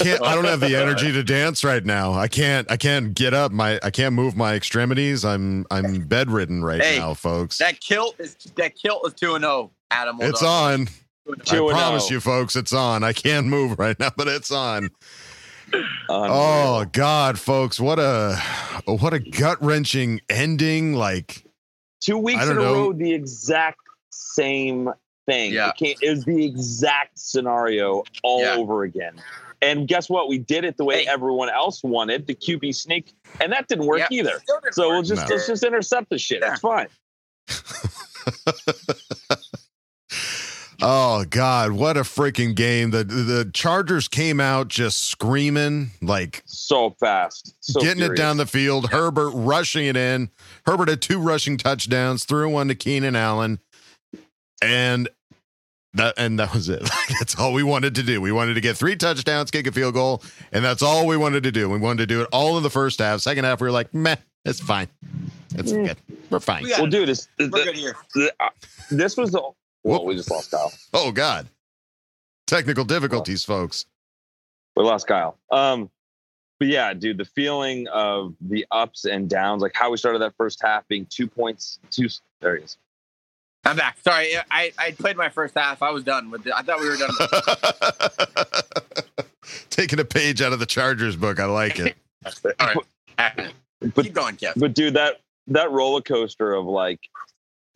I, I can't I don't have the energy to dance right now. I can't I can't get up. My I can't move my extremities. I'm I'm bedridden right Hey, now, folks. That kilt is that kilt is two and zero. Adam, It's on. I 2-0. promise oh. you, folks, it's on. I can't move right now, but it's on. Oh God, folks, what a what a gut wrenching ending. Like Two weeks I in a know. row, the exact same thing. Yeah. It, came, it was the exact scenario all Yeah. over again. And guess what? We did it the way Hey. everyone else wanted, the QB sneak, and that didn't work Yeah, either. didn't So we'll just No. let's just intercept the shit. Yeah. It's fine. Oh God, what a freaking game. The the Chargers came out just screaming, like So fast. So getting it down the field. Herbert rushing it in. Herbert had two rushing touchdowns, threw one to Keenan Allen. And that and that was it. that's all we wanted to do. We wanted to get three touchdowns, kick a field goal, and that's all we wanted to do. We wanted to do it all in the first half. Second half, we were like, meh, it's fine. It's Mm. good. We're fine. We got Well, it. dude, it's, We're the- good here. the- uh, this was the. Well, we just lost Kyle. Oh God. Technical difficulties, folks. We lost Kyle. Um, but yeah, dude, the feeling of the ups and downs, like how we started that first half being two points, two. There he is. I'm back. Sorry, I I played my first half. I was done with it. I thought we were done. Taking a page out of the Chargers book. I like it. All right. But Keep going, Kev. But dude, that that roller coaster of like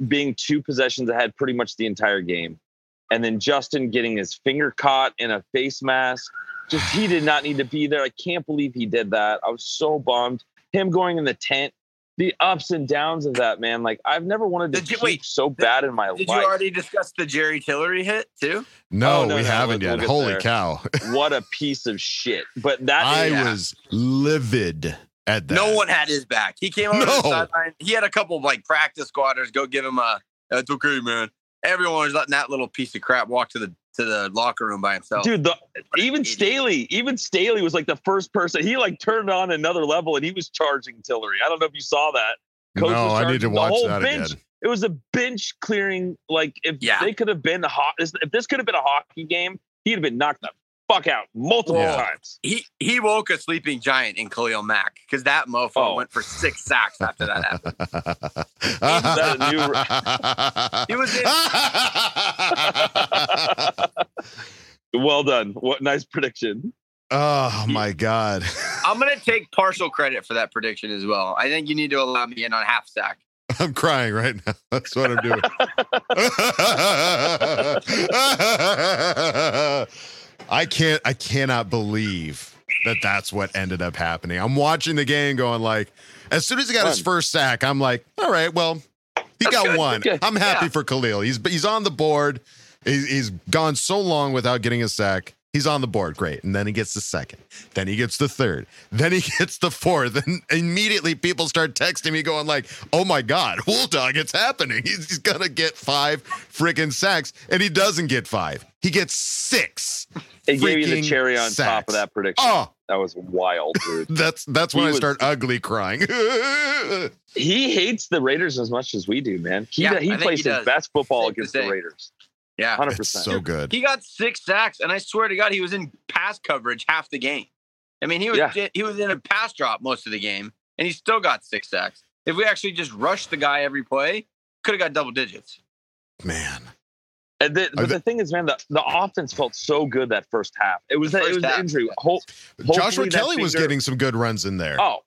being two possessions ahead pretty much the entire game, and then Justin getting his finger caught in a face mask. Just he did not need to be there. I can't believe he did that. I was so bummed. Him going in the tent, the ups and downs of that man. Like I've never wanted to Did you- wait, so bad in my life. Did you already discuss the Jerry Tillery hit too? No, Oh, no, we no, haven't we'll- yet. we'll Holy there. cow. what a piece of shit. But that I Yeah. was livid at that. No one had his back. He came over to No. the sideline. He had a couple of like practice squatters go give him a. That's okay, man. Everyone was letting that little piece of crap walk to the to the locker room by himself. Dude, the, even idiot. Staley, even Staley was like the first person. He like turned on another level and he was charging Tillery. I don't know if you saw that. Coach no, I need to charging the watch whole that bench. again. It was a bench clearing. Like if Yeah. they could have been hot, if this could have been a hockey game, he'd have been knocked the fuck out multiple Yeah. times. he he woke a sleeping giant in Khalil Mack because that mofo Oh. went for six sacks after that happened. that a He was in. Well done. What nice prediction. oh my god. I'm gonna take partial credit for that prediction as well. I think you need to allow me in on half sack. I'm crying right now. That's what I'm doing. I can't I cannot believe that that's what ended up happening. I'm watching the game going like as soon as he got his first sack, I'm like, all right, well, he got good, one. good. I'm happy Yeah. for Khalil. He's he's on the board. He's, he's gone so long without getting a sack. He's on the board, great. And then he gets the second. Then he gets the third. Then he gets the fourth. And immediately people start texting me going like, oh my God, Wool Dog, it's happening. He's, he's going to get five freaking sacks. And he doesn't get five. He gets six. It gave you the cherry on top of that prediction. Oh, That was wild, dude. that's that's when He I was- start ugly crying. he hates the Raiders as much as we do, man. He, Yeah, he plays he his best football against the say. Raiders. Yeah, 100%. it's so good. he got six sacks, and I swear to God, he was in pass coverage half the game. I mean, he was Yeah. he was in a pass drop most of the game, and he still got six sacks. if we actually just rushed the guy every play, could have got double digits. Man. And the, but the- the thing is, man, the, the offense felt so good that first half. It was The it first was the half, injury. Ho- Joshua hopefully that Kelley was getting some good runs in there. Oh,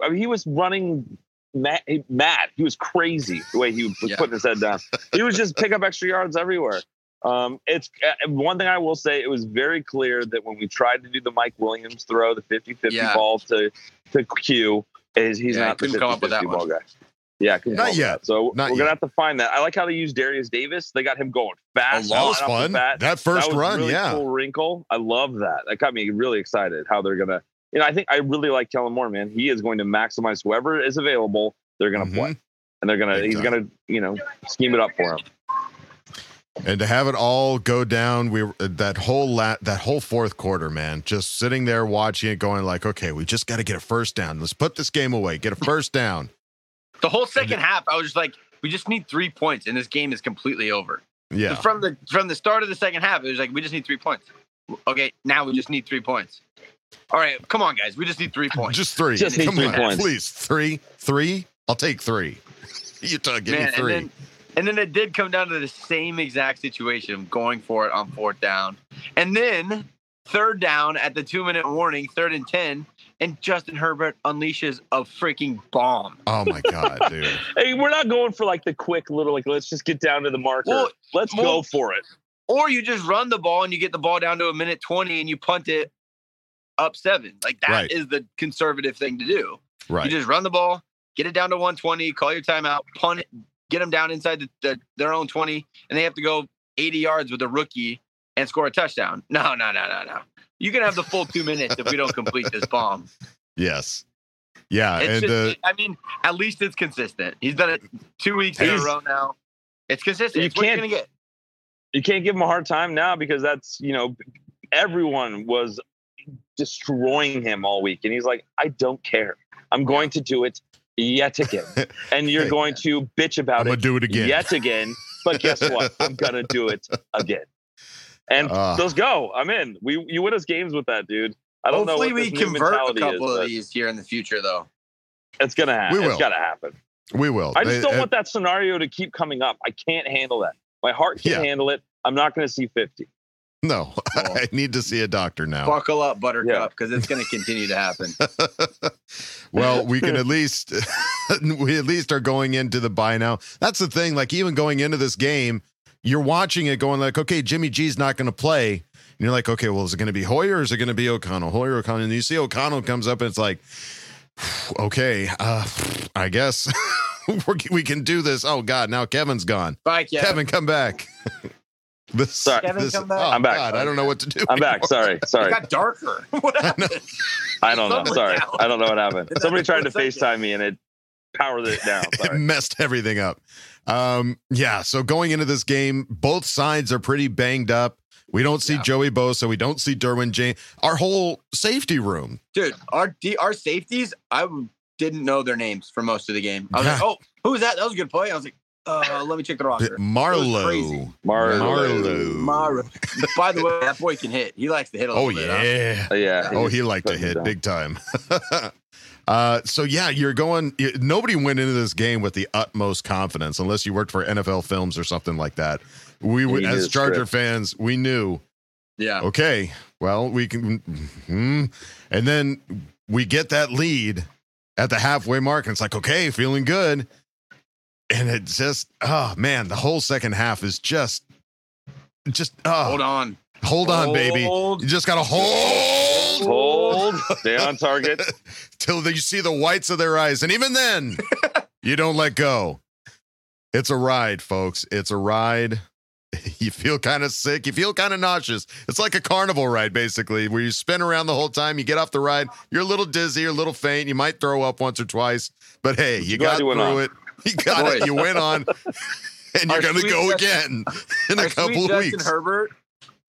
I mean, he was running mad, mad. He was crazy the way he was Yeah. putting his head down. He was just pick up extra yards everywhere. Um, it's uh, one thing I will say. It was very clear that when we tried to do the Mike Williams throw, the 50-50 Yeah. ball to to Q, is he's Yeah, he not the couldn't come up with that 50-50 ball one. guy. Yeah, couldn't Not come up with yet. that. So Not we're yet. gonna have to find that. I like how they use Derius Davis. They got him going fast. That was right off the fun. That first was run, really yeah. cool wrinkle. I love that. That got me really excited. How they're gonna, you know, I think I really like Kellen Moore, man. He is going to maximize whoever is available. They're gonna Mhm. play, and they're going to he's gonna, you know, scheme it up for him. And to have it all go down, we that whole la- that whole fourth quarter, man, just sitting there watching it, going like, okay, we just got to get a first down. Let's put this game away. Get a first down. The whole second half, I was just like, we just need three points, and this game is completely over. Yeah, From the from the start of the second half, it was like we just need three points. Okay, now we just need three points. All right, come on, guys, we just need three points. just three. Just need Come three on, points. please. Three, three. I'll take three. Utah, give Man, me three. And then, and then it did come down to the same exact situation of going for it on fourth down. And then third down at the two minute warning, third and 10, and Justin Herbert unleashes a freaking bomb. oh my god, dude. Hey, we're not going for like the quick little like. Let's just get down to the marker. Well, let's well- go for it. Or you just run the ball and you get the ball down to a minute 20 and you punt it up seven. Like that is Right. the conservative thing to do. Right. You just run the ball, get it down to 120, call your timeout, punt it, get them down inside the, the, their own 20, and they have to go 80 yards with a rookie and score a touchdown. No, no, no, no, no. You can have the full two minutes if we don't complete this bomb. yes. Yeah, It's and just, uh, I mean, at least it's consistent. He's done it two weeks in a row now. It's consistent. You It's what you're can't- gonna get. you can't give him a hard time now because that's you know everyone was destroying him all week and he's like i don't care i'm going to do it yet again and you're Hey. going to bitch about I'm about gonna it do it again. yet again but guess what i'm gonna do it again and Ah. let's go i'm in we you win us games with that dude i don't Hopefully, know what we this new convert a mentality couple is, of these here in the future, though. it's gonna happen We will. it's gotta happen We will. i just They- don't uh, want that scenario to keep coming up i can't handle that my heart can't Yeah. handle it i'm not gonna see 50 No, Well. I need to see a doctor now. Buckle up, Buttercup, because it's going to continue to happen. well, we can at least we at least are going into the buy now. That's the thing. Like even going into this game, you're watching it, going like, okay, Jimmy G's not going to play, and you're like, okay, well, is it going to be Hoyer or is it going to be O'Connell? Hoyer, O'Connell, and you see O'Connell comes up, and it's like, okay, uh, I guess we're, we can do this. Oh God, now Kevin's gone. Bye, Kevin. Kevin, come back. This, Sorry. Kevin, this- come back. oh, I'm back. God, I don't know what to do. i'm back anymore. sorry It got darker. what happened? I don't know. Sorry. I don't know what happened. Somebody tried to split second. FaceTime me and it powered it down. it messed everything up. Um, yeah. So going into this game, both sides are pretty banged up. We don't see Yeah. Joey Bosa. We don't see Derwin James. Our whole safety room. Dude, our D, our safeties, I didn't know their names for most of the game. I was Yeah. like, oh, who was that? That was a good play. I was like, uh, let me check the roster. crazy. Marlowe. Marlo. Marlowe. Mara. By the way, that boy can hit. He likes to hit a little Oh bit. huh? yeah. Uh, yeah. Oh, he liked to hit down. big time. uh, so yeah, you're going. you- Nobody went into this game with the utmost confidence, unless you worked for NFL Films or something like that. We, And were you knew as Charger script. fans, we knew Yeah. okay, well, we can, hmm. and then we get that lead at the halfway mark, and it's like, okay, feeling good. And it just, oh man, the whole second half is just, just, oh, Hold on. hold on, baby. Hold. You just got to hold Hold. Stay on target. till you see the whites of their eyes. And even then, you don't let go. It's a ride, folks. It's a ride. You feel kind of sick. You feel kind of nauseous. It's like a carnival ride, basically, where you spin around the whole time. You get off the ride. You're a little dizzy, you're a little faint. You might throw up once or twice, but hey, you Glad got you through on. it. You got it. You went on, and you're going to go Justin- again in a couple of Justin weeks. Herbert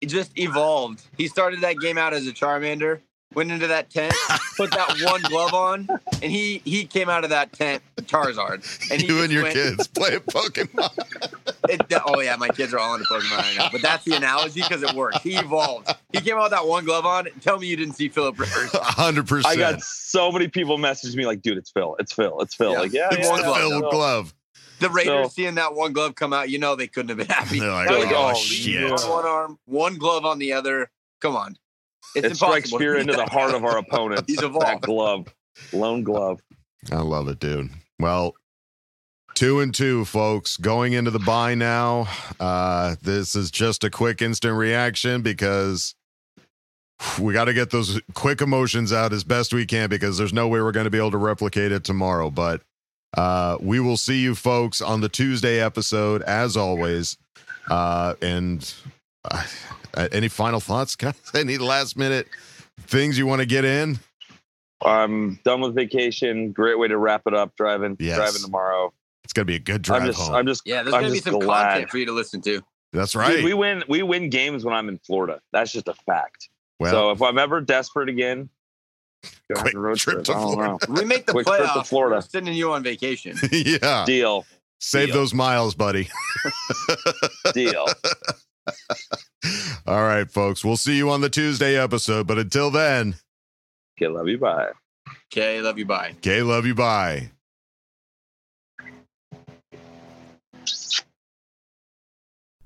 just evolved. He started that game out as a Charmander, went into that tent, put that one glove on, and he he came out of that tent Charizard. And you and your went- kids play Pokemon. It, oh yeah, my kids are all into Pokemon right now. But that's the analogy because it works. He evolved. He came out with that one glove on. Tell me you didn't see Philip Rivers. Hundred percent. I got so many people message me like, dude, it's Phil. It's Phil. It's Phil. Yeah. Like, yeah, It's yeah, one glove. Phil Phil. glove. The Raiders So- seeing that one glove come out, you know they couldn't have been happy. They're like, They're oh, "Oh, shit." One arm, one glove on the other. Come on. It's It strikes impossible. fear into the heart of our opponent. He's evolved. That glove, lone glove. I love it, dude. Well, two and two, folks. Going into the bye now. Uh, this is just a quick instant reaction because we got to get those quick emotions out as best we can because there's no way we're going to be able to replicate it tomorrow. But uh, we will see you folks on the Tuesday episode as always. Uh, and uh, any final thoughts, guys? Any last minute things you want to get in? I'm done with vacation. Great way to wrap it up. Driving, Yes. driving tomorrow. It's going to be a good drive I'm just, home. I'm just, Yeah, there's I'm gonna be some glad. content for you to listen to. That's Dude, right. we win, we win games when I'm in Florida. That's just a fact. well, so if I'm ever desperate again, Quick road trip trip. to Florida. We make the Quick trip to. Florida. We're sending you on vacation. yeah. Deal, Save Deal. those miles, buddy. deal. All right, folks. We'll see you on the Tuesday episode. But until then, Okay, love you. Bye. Okay, love you. Bye. gay love you. Bye.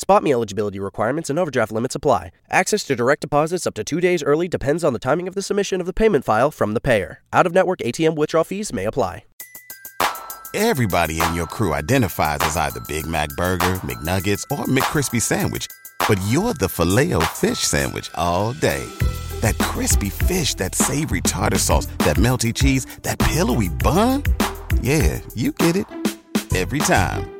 Spot me eligibility requirements and overdraft limits apply. Access to direct deposits up to two days early depends on the timing of the submission of the payment file from the payer. Out of network ATM withdrawal fees may apply. Everybody in your crew identifies as either Big Mac Burger, McNuggets, or McCrispy Sandwich. But you're the filet fish Sandwich all day. That crispy fish, that savory tartar sauce, that melty cheese, that pillowy bun. Yeah, you get it. Every time.